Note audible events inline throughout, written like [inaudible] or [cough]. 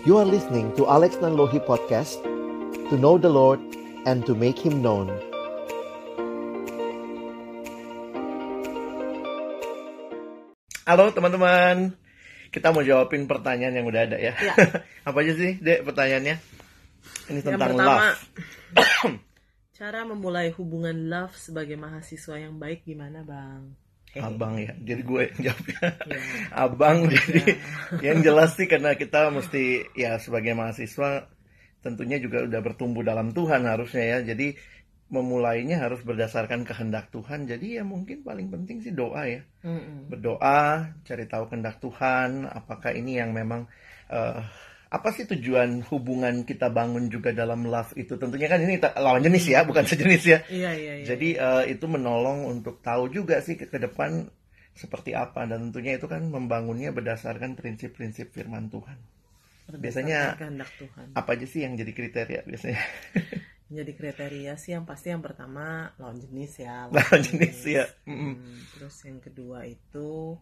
You are listening to Alex Nanlohi Podcast To know the Lord and to make Him known Halo teman-teman, kita mau jawabin pertanyaan yang udah ada ya. Ya. [laughs] Apa aja sih, Dek, pertanyaannya? Ini Yang tentang pertama, love. [coughs] cara memulai hubungan love sebagai mahasiswa yang baik gimana, Bang? Hehe. Abang ya, jadi gue yang jawabnya. Ya. [laughs] Abang, jadi yang jelas sih karena kita mesti ya sebagai mahasiswa tentunya juga udah bertumbuh dalam Tuhan harusnya ya. Jadi memulainya harus berdasarkan kehendak Tuhan. Jadi ya mungkin paling penting sih doa ya. Mm-mm. berdoa, cari tahu kehendak Tuhan, apakah ini yang memang eh, apa sih tujuan hubungan kita bangun juga dalam love itu? Tentunya kan ini lawan jenis ya, bukan sejenis ya. Iya, iya, iya. Jadi eh, itu menolong untuk tahu juga sih ke, ke depan seperti apa dan tentunya itu kan membangunnya berdasarkan prinsip-prinsip firman Tuhan. Biasanya- kehendak Tuhan. Apa aja sih yang jadi kriteria biasanya? [laughs] Jadi kriteria sih yang pasti yang pertama lawan jenis ya. Lawan jenis, ya. Mm-mm. Hmm, Terus yang kedua itu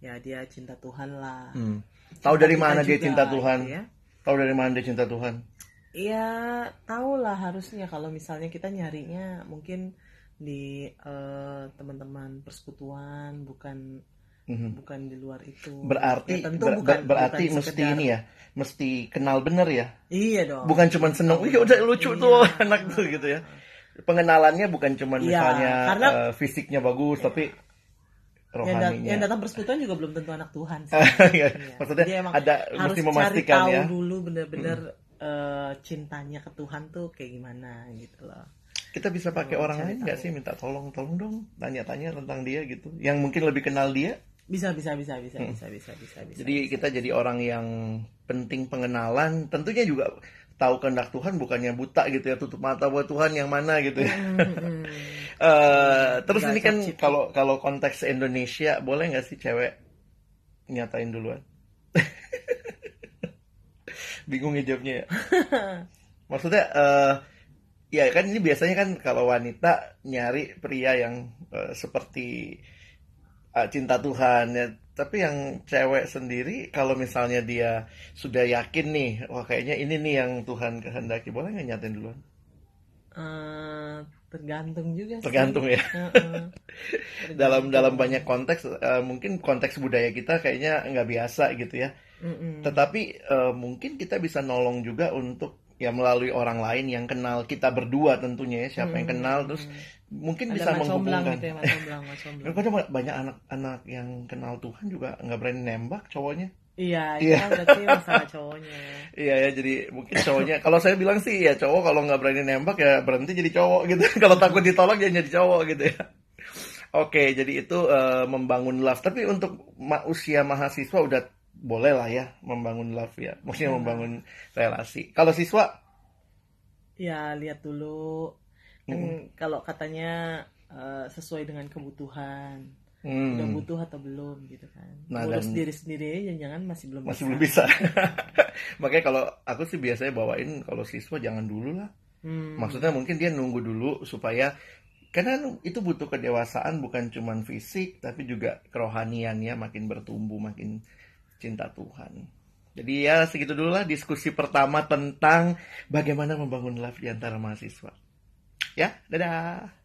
ya dia cinta Tuhan lah. Hmm. Tahu dari mana dia juga, cinta Tuhan? gitu ya. Tahu dari mana dia cinta Tuhan? Iya, tahu lah harusnya kalau misalnya kita nyarinya mungkin di eh, teman-teman persekutuan bukan Mhm. bukan di luar itu. Berarti Ya, tentu ber- bukan ber- berarti bukan mesti sekedar- ini ya, mesti kenal bener ya. Iya dong. Bukan cuma seneng, wih udah lucu Iya. tuh [laughs] anak tuh gitu ya. Pengenalannya bukan cuma Iya, misalnya karena- eh, fisiknya bagus, tapi yang, dat- rohaninya. yang datang persekutuan juga belum tentu anak Tuhan sih. [laughs] Iya. Maksudnya Jadi emang ada harus mesti cari memastikan tahu ya. dulu bener-bener eh, cintanya ke Tuhan tuh kayak gimana gitu loh. Kita bisa pakai Oh, orang lain nggak sih minta tolong, tolong dong, tanya-tanya tentang dia gitu. Yang mungkin lebih kenal dia. Bisa bisa bisa bisa bisa bisa bisa bisa. Jadi bisa. kita jadi orang yang penting pengenalan. Tentunya juga tahu kehendak Tuhan bukannya buta gitu ya, tutup mata buat Tuhan yang mana gitu ya. Hmm, hmm. Eh, terus ini kan kalau kalau konteks Indonesia boleh nggak sih cewek nyatain duluan? [laughs] Bingung hijabnya ya. [laughs] Maksudnya eh ya kan ini biasanya kan kalau wanita nyari pria yang eh, seperti eh, cinta Tuhan ya. Tapi yang cewek sendiri kalau misalnya dia sudah yakin nih, wah kayaknya ini nih yang Tuhan kehendaki, boleh nggak nyatain duluan? Eh, tergantung juga sih. Tergantung ya. Heeh. [laughs] dalam Tergantung. dalam banyak konteks eh, mungkin konteks budaya kita kayaknya nggak biasa gitu ya Mm-mm. tetapi eh, mungkin kita bisa nolong juga untuk ya melalui orang lain yang kenal kita berdua tentunya ya siapa yang Hmm. kenal terus mungkin Ada bisa menghubungkan gitu ya, [laughs] banyak anak-anak yang kenal Tuhan juga nggak berani nembak cowoknya Iya, itu Iya. kan berarti masalah cowoknya. iya ya jadi mungkin cowoknya kalau saya bilang sih ya cowok kalau nggak berani nembak ya berhenti jadi cowok gitu [laughs] kalau takut ditolak ya jadi cowok gitu ya oke jadi itu eh, membangun love tapi untuk ma- usia mahasiswa udah boleh lah ya membangun love ya maksudnya Hmm. membangun relasi kalau siswa Ya, lihat dulu. Kan kalau katanya eh, sesuai dengan kebutuhan. Udah hmm, butuh atau belum gitu kan. Nah, Ngurus dan- diri sendiri aja jangan masih belum masih bisa. belum bisa [laughs] makanya kalau aku sih biasanya bawain kalau siswa jangan dulu lah Hmm. Maksudnya mungkin dia nunggu dulu supaya karena itu butuh kedewasaan bukan cuman fisik tapi juga kerohaniannya makin bertumbuh, makin cinta Tuhan. Jadi ya segitu dulu lah diskusi pertama tentang bagaimana membangun love di antara mahasiswa. Ya, dadah.